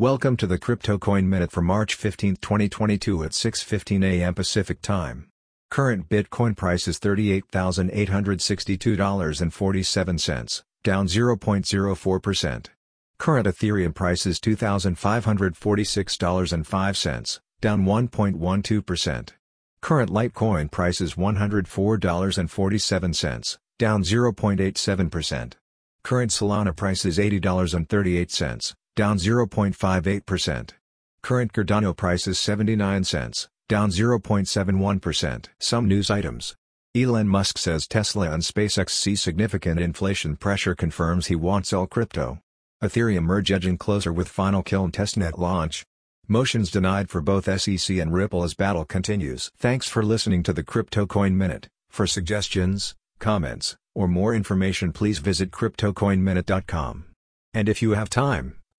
Welcome to the Crypto Coin Minute for March 15, 2022 at 6:15 a.m. Pacific Time. Current Bitcoin price is $38,862.47, down 0.04%. Current Ethereum price is $2,546.05, down 1.12%. Current Litecoin price is $104.47, down 0.87%. Current Solana price is $80.38, down 0.58%. Current Cardano price is 79 cents, down 0.71%. Some news items. Elon Musk says Tesla and SpaceX see significant inflation pressure confirms he wants all crypto. Ethereum merge edging closer with final Kiln testnet launch. Motions denied for both SEC and Ripple as battle continues. Thanks for listening to the Crypto Coin Minute. For suggestions, comments, or more information please visit CryptoCoinMinute.com. And if you have time,